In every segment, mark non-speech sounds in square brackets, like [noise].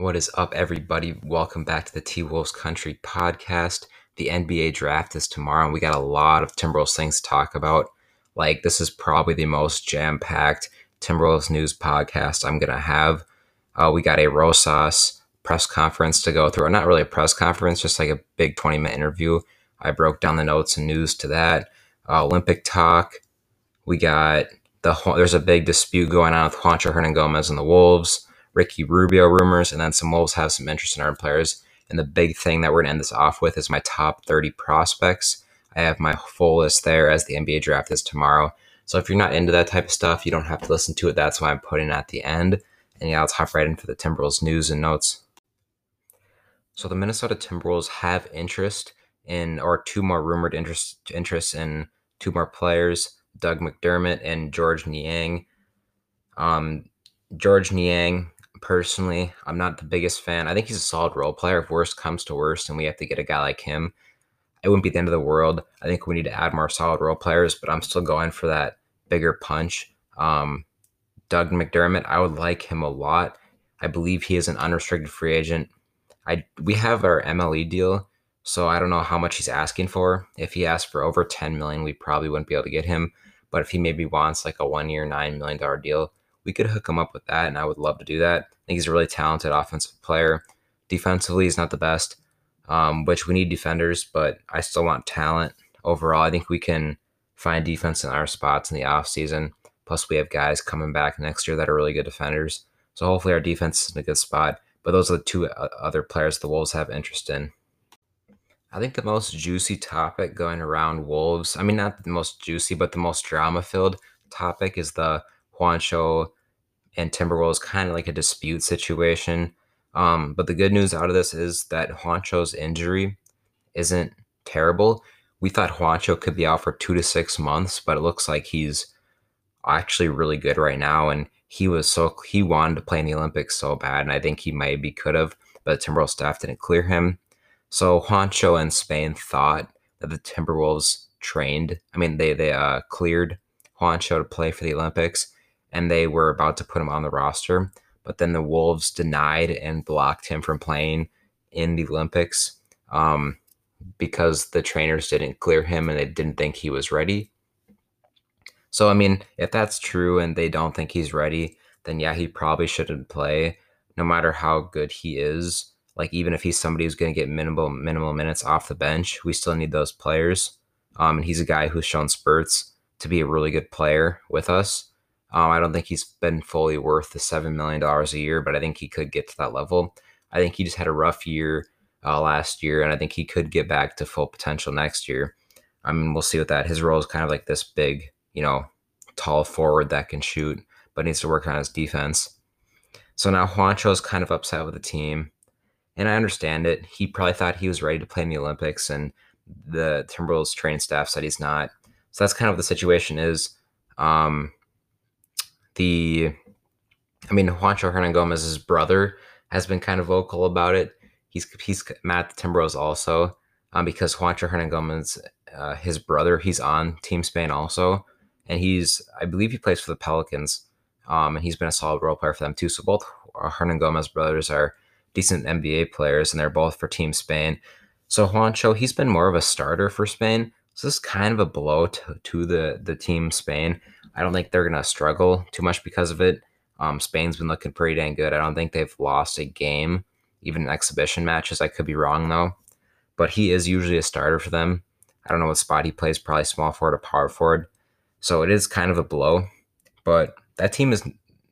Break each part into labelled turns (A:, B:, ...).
A: What is up, everybody? Welcome back to the T Wolves Country podcast. The NBA draft is tomorrow, and we got a lot of Timberwolves things to talk about. Like, this is probably the most jam packed Timberwolves news podcast I'm going to have. Uh, we got a Rosas press conference to go through. Not really a press conference, just like a big 20 minute interview. I broke down the notes and news to that. Uh, Olympic talk. We got the there's a big dispute going on with Juancho Hernangomez and the Wolves. Ricky Rubio rumors, and then some Wolves have some interest in our players. And the big thing that we're gonna end this off with is my top 30 prospects. I have my full list there as the NBA draft is tomorrow. So if you're not into that type of stuff, you don't have to listen to it. That's why I'm putting it at the end. And yeah, let's hop right into the Timberwolves news and notes. So the Minnesota Timberwolves have interest in, or two more rumored interest interests in two more players, Doug McDermott and George Niang. Um, Georges Niang, personally, I'm not the biggest fan. I think he's a solid role player. If worst comes to worst, and we have to get a guy like him, it wouldn't be the end of the world. I think we need to add more solid role players, but I'm still going for that bigger punch. Um, Doug McDermott, I would like him a lot. I believe he is an unrestricted free agent. I we have our MLE deal, so I don't know how much he's asking for. If he asked for over 10 million, we probably wouldn't be able to get him. But if he maybe wants like a one year, $9 million deal, we could hook him up with that, and I would love to do that. I think he's a really talented offensive player. Defensively, he's not the best, um, which we need defenders, but I still want talent overall. I think we can find defense in our spots in the offseason. Plus, we have guys coming back next year that are really good defenders. So hopefully, our defense is in a good spot. But those are the two uh, other players the Wolves have interest in. I think the most juicy topic going around Wolves, I mean, not the most juicy, but the most drama filled topic is the Juancho and Timberwolves kind of like a dispute situation. Um, but the good news out of this is that Juancho's injury isn't terrible. We thought Juancho could be out for two to six months, but it looks like he's actually really good right now. And he was so he wanted to play in the Olympics so bad, and I think he maybe could have, but the Timberwolves staff didn't clear him. So Juancho and Spain thought that the Timberwolves trained. I mean, they they uh, cleared Juancho to play for the Olympics, and they were about to put him on the roster. But then the Wolves denied and blocked him from playing in the Olympics um, because the trainers didn't clear him and they didn't think he was ready. So, I mean, if that's true and they don't think he's ready, then yeah, he probably shouldn't play no matter how good he is. Like, even if he's somebody who's going to get minimal, minimal minutes off the bench, we still need those players. Um, and he's a guy who's shown spurts to be a really good player with us. Um, I don't think he's been fully worth the $7 million a year, but I think he could get to that level. I think he just had a rough year uh, last year, and I think he could get back to full potential next year. I mean, we'll see what that. His role is kind of like this big, you know, tall forward that can shoot, but needs to work on his defense. So now Juancho is kind of upset with the team, and I understand it. He probably thought he was ready to play in the Olympics, and the Timberwolves training staff said he's not. So that's kind of what the situation is. Um, the I mean Juancho Hernangomez's brother has been kind of vocal about it. He's he's mad at the Timberwolves also um, because Juancho Hernangomez, uh, his brother, he's on Team Spain also, and he's I believe he plays for the Pelicans, um, and he's been a solid role player for them too. So both Hernangomez brothers are decent NBA players, and they're both for Team Spain. So Juancho, he's been more of a starter for Spain. So this is kind of a blow to, to the the team Spain. I don't think they're going to struggle too much because of it. Um, Spain's been looking pretty dang good. I don't think they've lost a game, even in exhibition matches. I could be wrong though, but he is usually a starter for them. I don't know what spot he plays, probably small forward or power forward. So it is kind of a blow, but that team is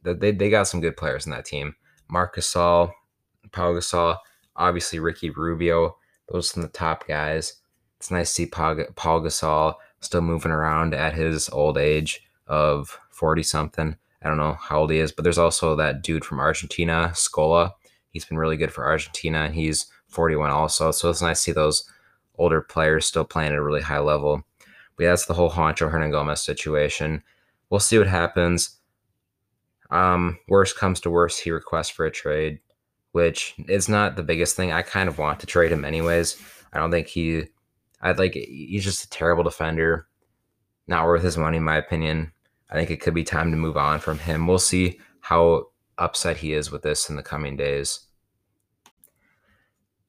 A: they they got some good players in that team. Marc Gasol, Pau Gasol, obviously Ricky Rubio. Those are some of the top guys. It's nice to see Paul, Paul Gasol still moving around at his old age of 40 something. I don't know how old he is, but there's also that dude from Argentina, Scola. He's been really good for Argentina, and he's 41 also. So it's nice to see those older players still playing at a really high level. But yeah, that's the whole Juancho Hernangomez situation. We'll see what happens. Um, worst comes to worst, he requests for a trade, which is not the biggest thing. I kind of want to trade him anyways. I don't think he, I'd like, he's just a terrible defender. Not worth his money, in my opinion. I think it could be time to move on from him. We'll see how upset he is with this in the coming days.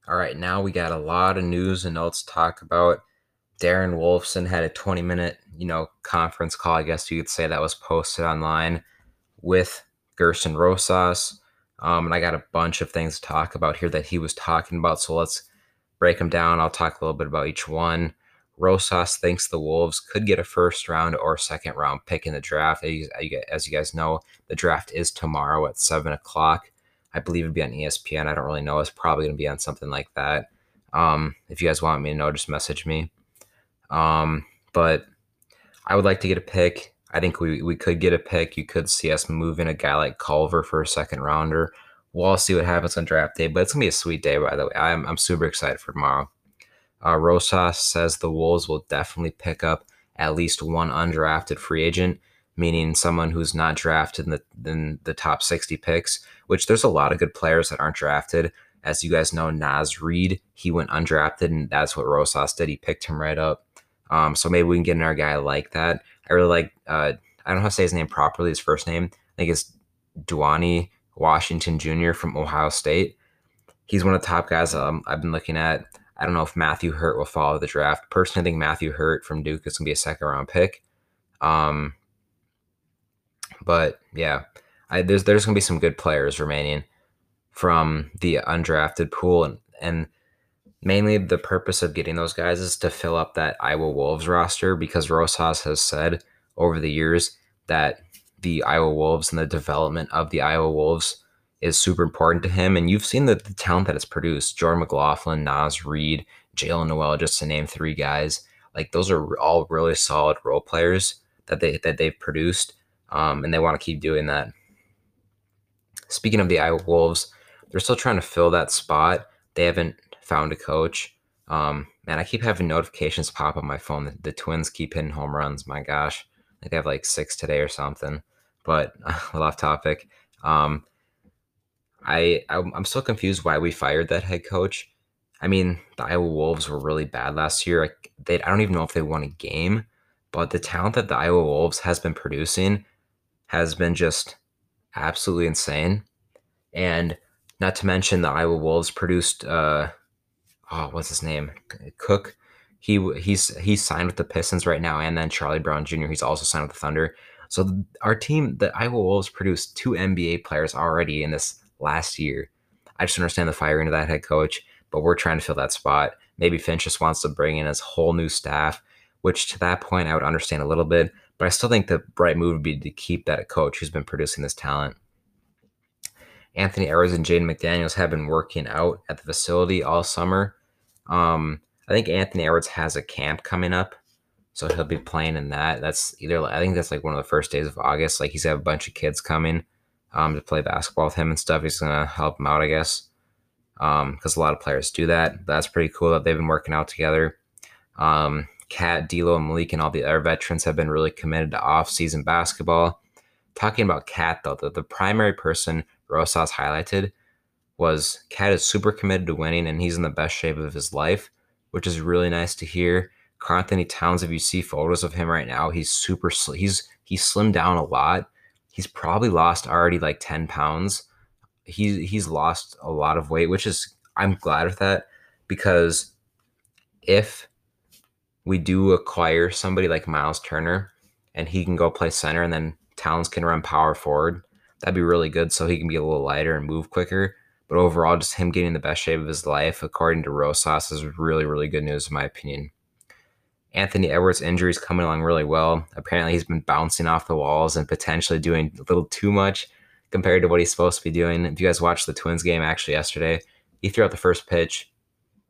A: All right, now we got a lot of news and notes to talk about. Darren Wolfson had a 20 minute, you know, conference call, I guess you could say that was posted online with Gersson Rosas. Um, and I got a bunch of things to talk about here that he was talking about. So let's break them down. I'll talk a little bit about each one. Rosas thinks the Wolves could get a first round or second round pick in the draft. As you guys know, the draft is tomorrow at 7 o'clock. I believe it'd be on ESPN. I don't really know. It's probably going to be on something like that. Um, if you guys want me to know, just message me. Um, but I would like to get a pick. I think we, we could get a pick. You could see us moving a guy like Culver for a second rounder. We'll all see what happens on draft day, but it's gonna be a sweet day, by the way. I'm, I'm super excited for tomorrow. Uh, Rosas says the Wolves will definitely pick up at least one undrafted free agent, meaning someone who's not drafted in the, in the top 60 picks, which there's a lot of good players that aren't drafted. As you guys know, Naz Reid, he went undrafted, and that's what Rosas did. He picked him right up. Um, so maybe we can get another guy like that. I really like, uh, I don't know how to say his name properly, his first name. I think it's Duani Washington Jr. from Ohio State. He's one of the top guys um, I've been looking at. I don't know if Matthew Hurt will follow the draft. Personally, I think Matthew Hurt from Duke is going to be a second round pick. Um, but yeah, I, there's there's going to be some good players remaining from the undrafted pool, and, and mainly the purpose of getting those guys is to fill up that Iowa Wolves roster because Rosas has said over the years that the Iowa Wolves and the development of the Iowa Wolves is super important to him. And you've seen the, the talent that it's produced Jordan McLaughlin, Naz Reid, Jaylen Nowell, just to name three guys. Like those are all really solid role players that they that they've produced. Um, and they want to keep doing that. Speaking of the Iowa Wolves, they're still trying to fill that spot. They haven't found a coach. Um, man, I keep having notifications pop on my phone. The, the Twins keep hitting home runs. My gosh, like they have like six today or something. But [laughs] uh, off topic. Um, I I'm still confused why we fired that head coach. I mean, the Iowa Wolves were really bad last year. Like they, I don't even know if they won a game, but the talent that the Iowa Wolves has been producing has been just absolutely insane. And not to mention the Iowa Wolves produced uh, oh, what's his name? Cook. He he's he's signed with the Pistons right now, and then Charlie Brown Jr. He's also signed with the Thunder. So our team, the Iowa Wolves, produced two NBA players already in this last year. I just understand the firing of that head coach, but we're trying to fill that spot. Maybe Finch just wants to bring in his whole new staff, which to that point I would understand a little bit, but I still think the right move would be to keep that coach who's been producing this talent. Anthony Edwards and Jaden McDaniels have been working out at the facility all summer. Um, I think Anthony Edwards has a camp coming up, so he'll be playing in that. That's either I think that's like one of the first days of August. Like he's got a bunch of kids coming um, to play basketball with him and stuff. He's gonna help him out, I guess, because um, a lot of players do that. That's pretty cool that they've been working out together. Um, Cat, D'Lo, and Malik, and all the other veterans have been really committed to off-season basketball. Talking about Cat though, the, the primary person Rosas highlighted was Cat is super committed to winning and he's in the best shape of his life, which is really nice to hear. Karl-Anthony Towns, if you see photos of him right now, he's super he's he's slimmed down a lot. He's probably lost already like 10 pounds. He he's lost a lot of weight, which is I'm glad with that because if we do acquire somebody like Miles Turner and he can go play center and then Towns can run power forward, that'd be really good so he can be a little lighter and move quicker. But overall, just him getting the best shape of his life, according to Rosas, is really, really good news in my opinion. Anthony Edwards' injury is coming along really well. Apparently, he's been bouncing off the walls and potentially doing a little too much compared to what he's supposed to be doing. If you guys watched the Twins game actually yesterday, he threw out the first pitch.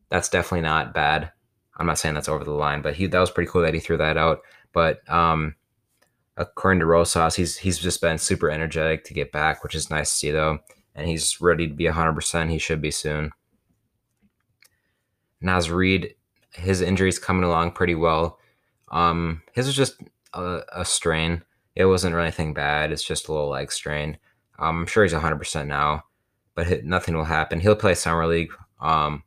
A: That's definitely not bad. I'm not saying that's over the line, but he that was pretty cool that he threw that out. But um, according to Rosas, he's he's just been super energetic to get back, which is nice to see though and he's ready to be 100%. He should be soon. Naz Reid, his injury's coming along pretty well. Um, his was just a, a, strain. It wasn't really anything bad. It's just a little leg strain. Um, I'm sure he's 100% now, but nothing will happen. He'll play Summer League um,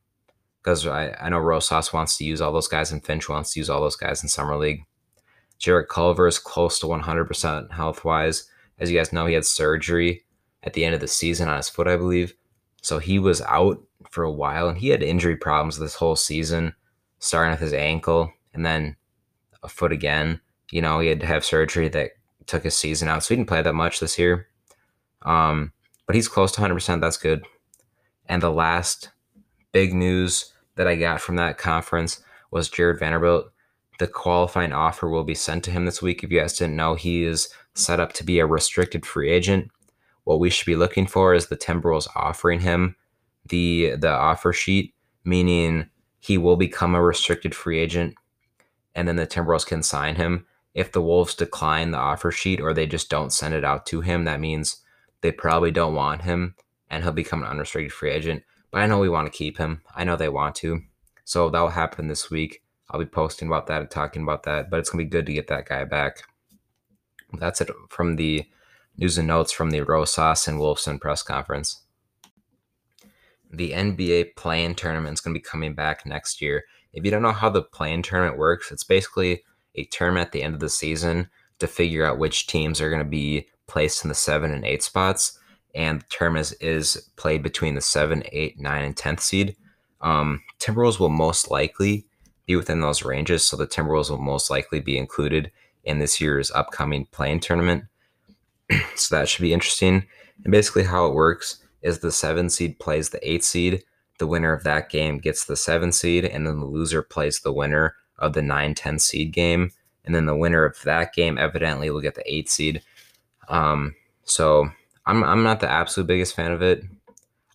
A: because I, I know Rosas wants to use all those guys and Finch wants to use all those guys in Summer League. Jarrett Culver is close to 100% health wise. As you guys know, he had surgery at the end of the season on his foot, I believe. So he was out for a while and he had injury problems this whole season, starting with his ankle and then a foot again. You know, he had to have surgery that took his season out. So he didn't play that much this year. Um, but he's close to 100%. That's good. And the last big news that I got from that conference was Jared Vanderbilt. The qualifying offer will be sent to him this week. If you guys didn't know, he is set up to be a restricted free agent. What we should be looking for is the Timberwolves offering him the the offer sheet, meaning he will become a restricted free agent, and then the Timberwolves can sign him. If the Wolves decline the offer sheet or they just don't send it out to him, that means they probably don't want him and he'll become an unrestricted free agent. But I know we want to keep him. I know they want to. So that will happen this week. I'll be posting about that and talking about that. But it's going to be good to get that guy back. That's it from the news and notes from the Rosas and Wolfson press conference. The NBA play-in tournament is going to be coming back next year. If you don't know how the play-in tournament works, it's basically a tournament at the end of the season to figure out which teams are going to be placed in the seven and eight spots. And the tournament is, is played between the seven, eight, nine, and tenth seed. Um, Timberwolves will most likely be within those ranges, so the Timberwolves will most likely be included in this year's upcoming play-in tournament. [clears throat] so that should be interesting. And basically, how it works is the seven seed plays the eight seed. The winner of that game gets the seven seed, and then the loser plays the winner of the 9 10 seed game. And then the winner of that game evidently will get the eight seed. Um, so I'm, I'm not the absolute biggest fan of it.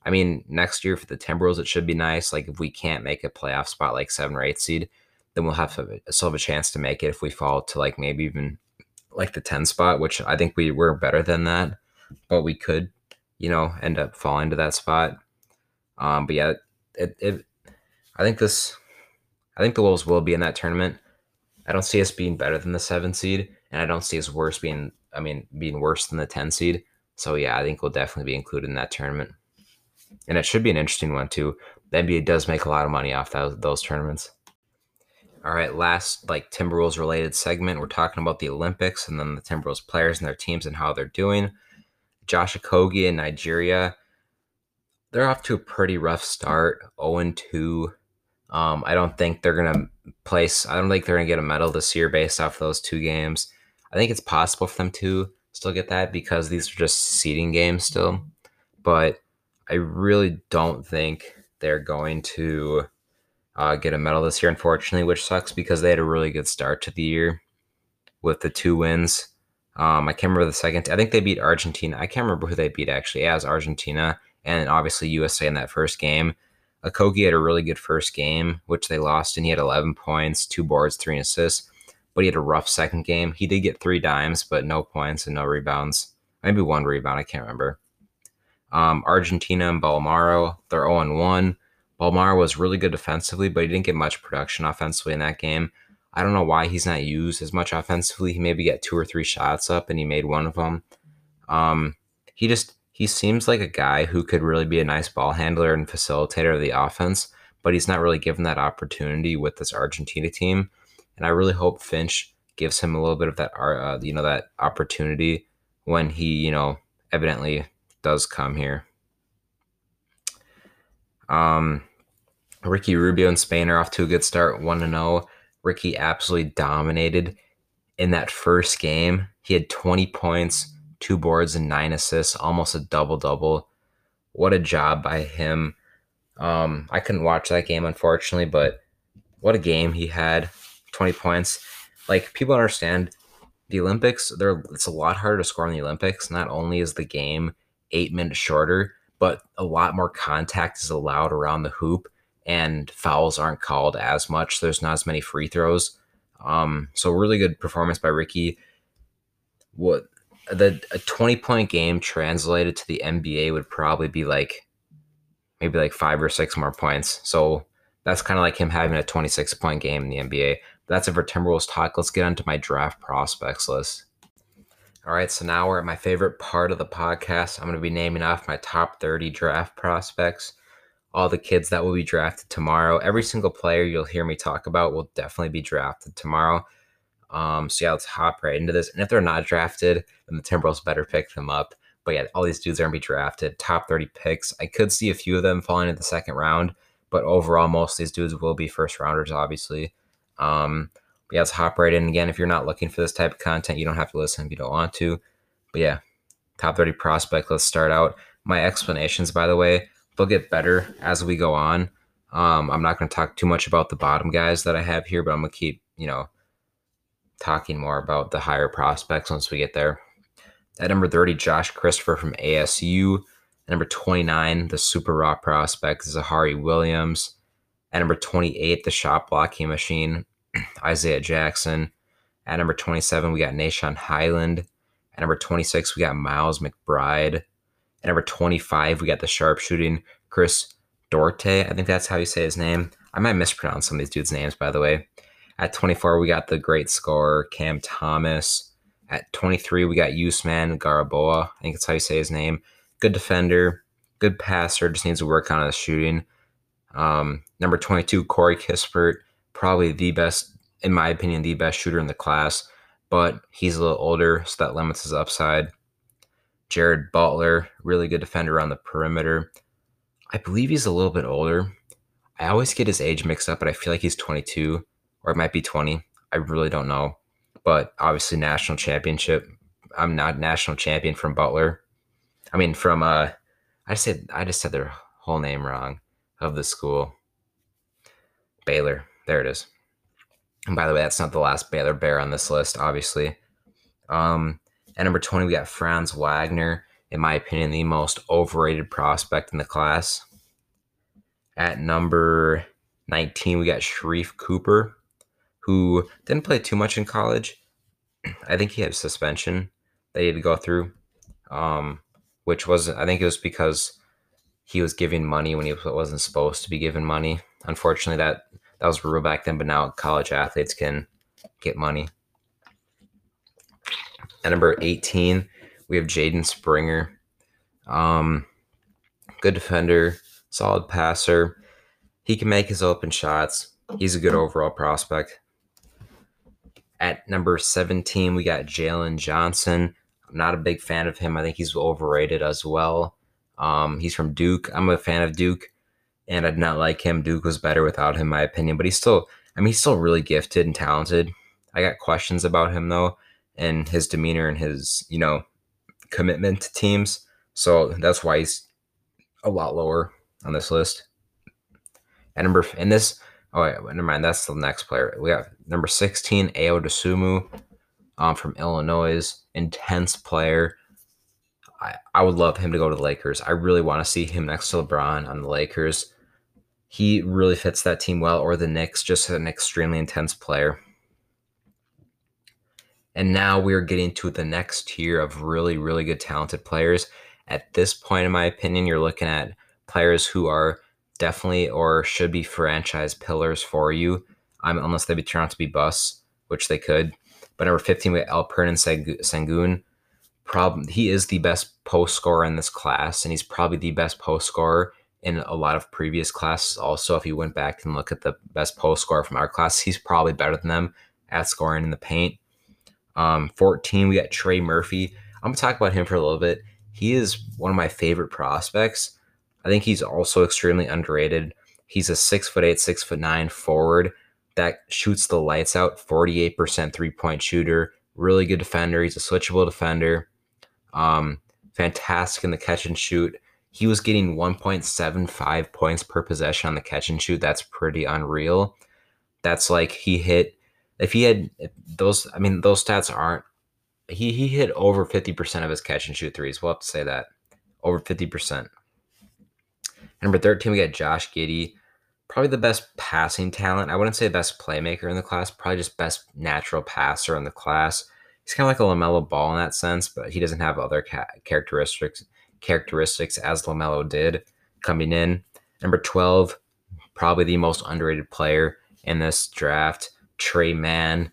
A: I mean, next year for the Timberwolves, it should be nice. Like if we can't make a playoff spot like seven or eight seed, then we'll have to still have a chance to make it if we fall to like maybe even like the 10 spot, which I think we were better than that, but we could, you know, end up falling to that spot. Um, but yeah, it, it, I think this, I think the Wolves will be in that tournament. I don't see us being better than the seven seed, and I don't see us worse being, I mean, being worse than the 10 seed. So yeah, I think we'll definitely be included in that tournament. And it should be an interesting one too. The NBA does make a lot of money off those, those tournaments. All right, last like Timberwolves related segment. We're talking about the Olympics and then the Timberwolves players and their teams and how they're doing. Josh Okogie in Nigeria, they're off to a pretty rough start, 0 2. Um, I don't think they're gonna place. I don't think they're gonna get a medal this year based off those two games. I think it's possible for them to still get that because these are just seeding games still. But I really don't think they're going to uh, get a medal this year, unfortunately, which sucks because they had a really good start to the year with the two wins. Um, I can't remember the second. I think they beat Argentina. I can't remember who they beat actually. As Argentina and obviously USA in that first game. Okogie had a really good first game, which they lost, and he had 11 points, two boards, three assists. But he had a rough second game. He did get three dimes, but no points and no rebounds. Maybe one rebound. I can't remember. Um, Argentina and Bolmaro, they're 0 1. Bolmaro was really good defensively, but he didn't get much production offensively in that game. I don't know why he's not used as much offensively. He maybe got two or three shots up, and he made one of them. Um, he just he seems like a guy who could really be a nice ball handler and facilitator of the offense, but he's not really given that opportunity with this Argentina team. And I really hope Finch gives him a little bit of that, uh, you know, that opportunity when he, you know, evidently does come here. Um, Ricky Rubio and Spain are off to a good start, 1 0. Ricky absolutely dominated in that first game. He had 20 points, two boards, and nine assists, almost a double double. What a job by him. Um, I couldn't watch that game, unfortunately, but what a game he had 20 points. Like, people understand the Olympics, they it's a lot harder to score in the Olympics. Not only is the game eight minutes shorter, but a lot more contact is allowed around the hoop and fouls aren't called as much. There's not as many free throws. Um, so really good performance by Ricky. What the a 20 point game translated to the NBA would probably be like maybe like five or six more points. So that's kind of like him having a 26 point game in the NBA. That's it for Timberwolves talk. Let's get onto my draft prospects list. All right, so now we're at my favorite part of the podcast. I'm going to be naming off my top 30 draft prospects, all the kids that will be drafted tomorrow. Every single player you'll hear me talk about will definitely be drafted tomorrow. Um, so yeah, let's hop right into this. And if they're not drafted, then the Timberwolves better pick them up. But yeah, all these dudes are gonna be drafted. Top 30 picks. I could see a few of them falling in the second round, but overall, most of these dudes will be first rounders, obviously. Um, yeah, let's hop right in. Again, if you're not looking for this type of content, you don't have to listen if you don't want to. But yeah, top 30 prospect. Let's start out. My explanations, by the way, they'll get better as we go on. Um, I'm not going to talk too much about the bottom guys that I have here, but I'm going to keep, you know, talking more about the higher prospects once we get there. At number 30, Josh Christopher from ASU. At number 29, the super raw prospect, Ziaire Williams. At number 28, the shot blocking machine, [clears throat] Isaiah Jackson. At number 27, we got Nah'Shon Hyland. At number 26, we got Miles McBride. At number 25, we got the sharpshooting Chris Duarte. I think that's how you say his name. I might mispronounce some of these dudes' names, by the way. At 24, we got the great scorer Cam Thomas. At 23, we got Usman Garuba. I think that's how you say his name. Good defender, good passer, just needs to work on his shooting. Um, number 22, Corey Kispert, probably the best, in my opinion, the best shooter in the class, but he's a little older, so that limits his upside. Jared Butler, really good defender on the perimeter. I believe he's a little bit older. I always get his age mixed up, but I feel like he's 22 or it might be 20. I really don't know. But obviously, national championship. I'm not national champion from Butler. I mean, from uh, I said I just said their whole name wrong of the school. Baylor. There it is. And by the way, that's not the last Baylor Bear on this list, obviously. Um, at number 20, we got Franz Wagner in my opinion, the most overrated prospect in the class. At number 19, we got Sharife Cooper, who didn't play too much in college. I think he had suspension that he had to go through, um, which was, I think it was because he was giving money when he wasn't supposed to be given money. Unfortunately, that, that was rule back then, but now college athletes can get money. At number 18, we have Jaden Springer. Um, good defender, solid passer. He can make his open shots. He's a good overall prospect. At number 17, we got Jalen Johnson. I'm not a big fan of him. I think he's overrated as well. Um, he's from Duke. I'm a fan of Duke, and I did not like him. Duke was better without him, my opinion. But he's still, I mean, he's still really gifted and talented. I got questions about him though, and his demeanor and his, you know, commitment to teams. So that's why he's a lot lower on this list. And number in this, oh never mind. That's the next player. We have number sixteen, Ayo Dosunmu, um, from Illinois. Intense player. I, I would love him to go to the Lakers. I really want to see him next to LeBron on the Lakers. He really fits that team well, or the Knicks, just an extremely intense player. And now we're getting to the next tier of really, really good, talented players. At this point, in my opinion, you're looking at players who are definitely or should be franchise pillars for you, um, unless they turn out to be busts, which they could. But number 15, we have Alperen Sengun. Problem, he is the best post scorer in this class, and he's probably the best post scorer in a lot of previous classes. Also, if you went back and look at the best post scorer from our class, he's probably better than them at scoring in the paint. Um, 14, we got Trey Murphy. I'm going to talk about him for a little bit. He is one of my favorite prospects. I think he's also extremely underrated. He's a six foot eight, six foot nine forward that shoots the lights out, 48% three point shooter, really good defender. He's a switchable defender. Um, fantastic in the catch and shoot. He was getting 1.75 points per possession on the catch and shoot. That's pretty unreal. That's like he hit if he had if those, I mean, those stats aren't. He he hit over fifty percent of his catch and shoot threes. We'll have to say that over fifty percent. Number thirteen, we got Josh Giddey, probably the best passing talent. I wouldn't say best playmaker in the class, probably just best natural passer in the class. He's kind of like a LaMelo Ball in that sense, but he doesn't have other ca- characteristics characteristics as LaMelo did coming in. Number twelve, probably the most underrated player in this draft. Tre Mann.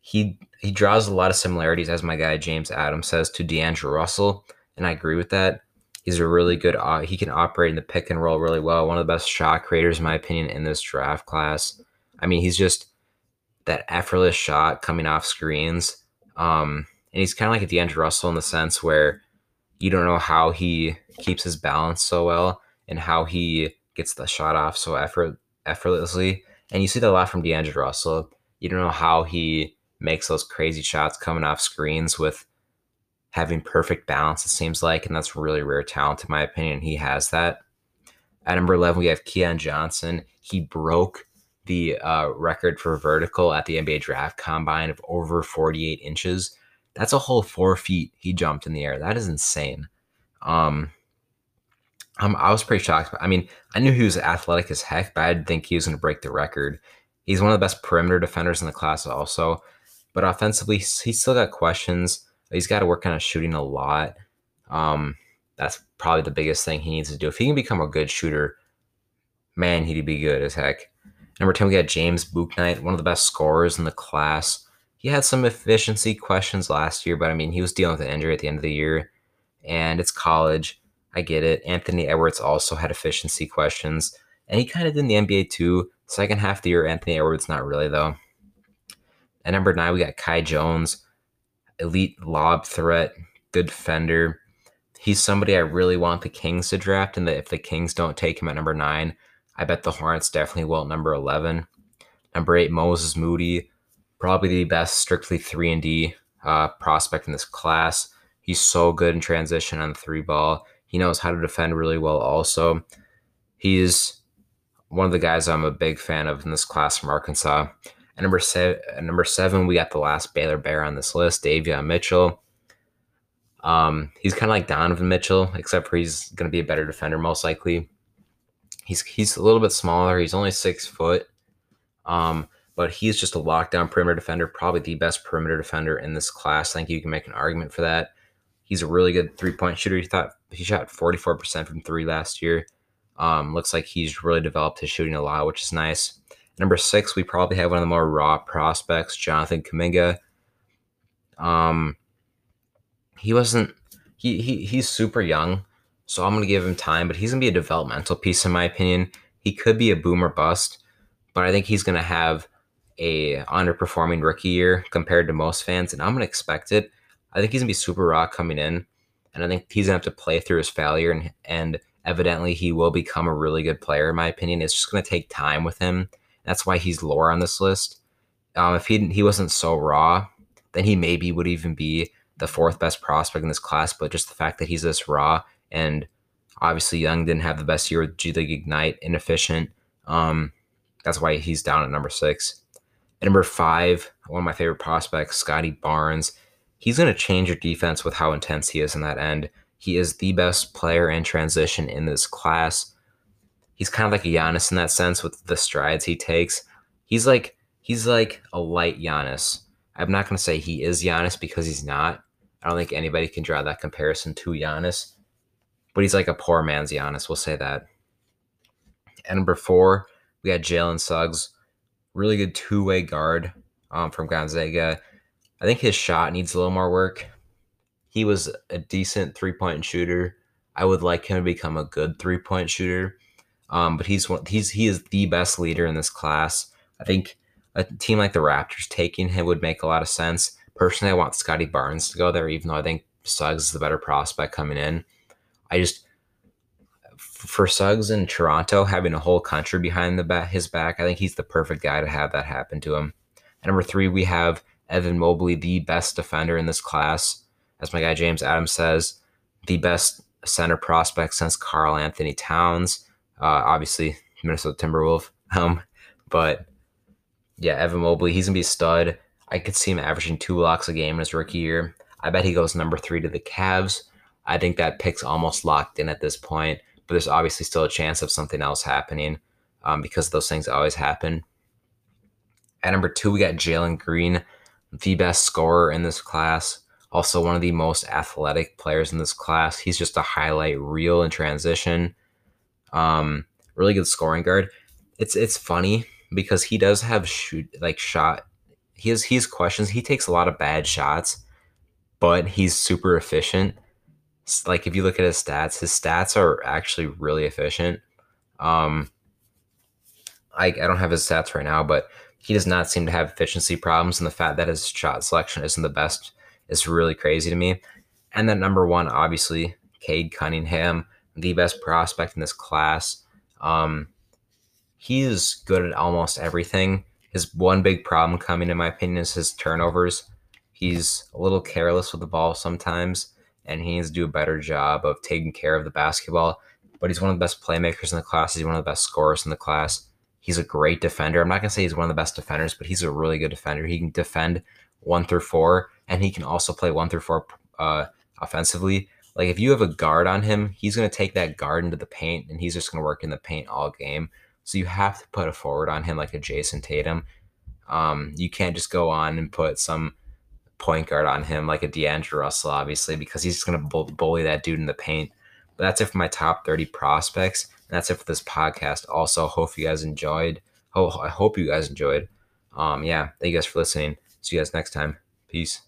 A: He he draws a lot of similarities, as my guy James Adams says, to D'Angelo Russell, and I agree with that. He's a really good. Uh, he can operate in the pick and roll really well. One of the best shot creators, in my opinion, in this draft class. I mean, he's just that effortless shot coming off screens. Um, and he's kind of like a D'Angelo Russell in the sense where You don't know how he keeps his balance so well and how he gets the shot off so effort effortlessly. And you see that a lot from D'Angelo Russell. You don't know how he makes those crazy shots coming off screens with having perfect balance, it seems like, and that's really rare talent in my opinion. He has that. At number 11, we have Keon Johnson. He broke the uh, record for vertical at the NBA draft combine of over 48 inches. That's a whole four feet he jumped in the air. That is insane. Um, um, I was pretty shocked. I mean, I knew he was athletic as heck, but I didn't think he was going to break the record. He's one of the best perimeter defenders in the class, also. But offensively, he's still got questions. He's got to work on his shooting a lot. Um, that's probably the biggest thing he needs to do. If he can become a good shooter, man, he'd be good as heck. Number 10, we got James Bouknight, one of the best scorers in the class. He had some efficiency questions last year, but I mean, he was dealing with an injury at the end of the year, and it's college. I get it. Anthony Edwards also had efficiency questions, and he kind of did in the NBA too. Second half of the year, Anthony Edwards, not really though. At number nine, we got Kai Jones, elite lob threat, good defender. He's somebody I really want the Kings to draft, and that if the Kings don't take him at number nine, I bet the Hornets definitely will at number 11. Number eight, Moses Moody, probably the best strictly 3 and D uh, prospect in this class. He's so good in transition on the three ball. He knows how to defend really well also. He's one of the guys I'm a big fan of in this class from Arkansas. At number seven, number seven, we got the last Baylor Bear on this list, Davion Mitchell. Um, he's kind of like Donovan Mitchell, except for he's going to be a better defender most likely. He's he's a little bit smaller. He's only six foot, um, but he's just a lockdown perimeter defender, probably the best perimeter defender in this class. I think you can make an argument for that. He's a really good three point shooter. He thought he shot forty four percent from three last year. Um, looks like he's really developed his shooting a lot, which is nice. Number six, we probably have one of the more raw prospects, Jonathan Kuminga. Um, he wasn't he, he he's super young, so I'm gonna give him time, but he's gonna be a developmental piece in my opinion. He could be a boomer bust, but I think he's gonna have a underperforming rookie year compared to most fans, and I'm gonna expect it. I think he's gonna be super raw coming in, and I think he's gonna have to play through his failure, and and evidently he will become a really good player in my opinion. It's just gonna take time with him that's why he's lower on this list. Um, if he he wasn't so raw, then he maybe would even be the fourth best prospect in this class. But just the fact that he's this raw and obviously Young didn't have the best year with G League Ignite, inefficient. Um, that's why he's down at number six. At number five, one of my favorite prospects, Scottie Barnes. He's going to change your defense with how intense he is in that end. He is the best player in transition in this class he's kind of like a Giannis in that sense with the strides he takes. He's like he's like a light Giannis. I'm not going to say he is Giannis because he's not. I don't think anybody can draw that comparison to Giannis, but he's like a poor man's Giannis. We'll say that. At number four, we got Jalen Suggs, really good two way guard um, from Gonzaga. I think his shot needs a little more work. He was a decent three point shooter. I would like him to become a good three point shooter. Um, but he's one, he's he is the best leader in this class. I think a team like the Raptors taking him would make a lot of sense. Personally, I want Scottie Barnes to go there, even though I think Suggs is the better prospect coming in. I just for Suggs in Toronto having a whole country behind the back, his back, I think he's the perfect guy to have that happen to him. At number three, we have Evan Mobley, the best defender in this class, as my guy James Adams says, the best center prospect since Karl-Anthony Towns. Uh, obviously, Minnesota Timberwolf. [laughs] Um, but yeah, Evan Mobley, he's gonna be a stud. I could see him averaging two blocks a game in his rookie year. I bet he goes number three to the Cavs. I think that pick's almost locked in at this point, but there's obviously still a chance of something else happening um, because those things always happen. At number two, we got Jalen Green, the best scorer in this class. Also, one of the most athletic players in this class. He's just a highlight reel in transition. Um, really good scoring guard. It's it's funny because he does have shoot like shot. He has he's questions. He takes a lot of bad shots, but he's super efficient. like if you look at his stats, his stats are actually really efficient. Um, I I don't have his stats right now, but he does not seem to have efficiency problems, and the fact that his shot selection isn't the best is really crazy to me. And then number one, obviously, Cade Cunningham, the best prospect in this class. Um, he's good at almost everything. His one big problem coming, in my opinion, is his turnovers. He's a little careless with the ball sometimes, and he needs to do a better job of taking care of the basketball. But he's one of the best playmakers in the class. He's one of the best scorers in the class. He's a great defender. I'm not gonna say he's one of the best defenders, but he's a really good defender. He can defend one through four, and he can also play one through four uh, offensively. Like if you have a guard on him, he's gonna take that guard into the paint, and he's just gonna work in the paint all game. So you have to put a forward on him like a Jayson Tatum. Um, you can't just go on and put some point guard on him like a DeAndre Russell, obviously, because he's just gonna bully that dude in the paint. But that's it for my top 30 prospects. That's it for this podcast. Also, hope you guys enjoyed. Oh, I hope you guys enjoyed. Um, yeah, thank you guys for listening. See you guys next time. Peace.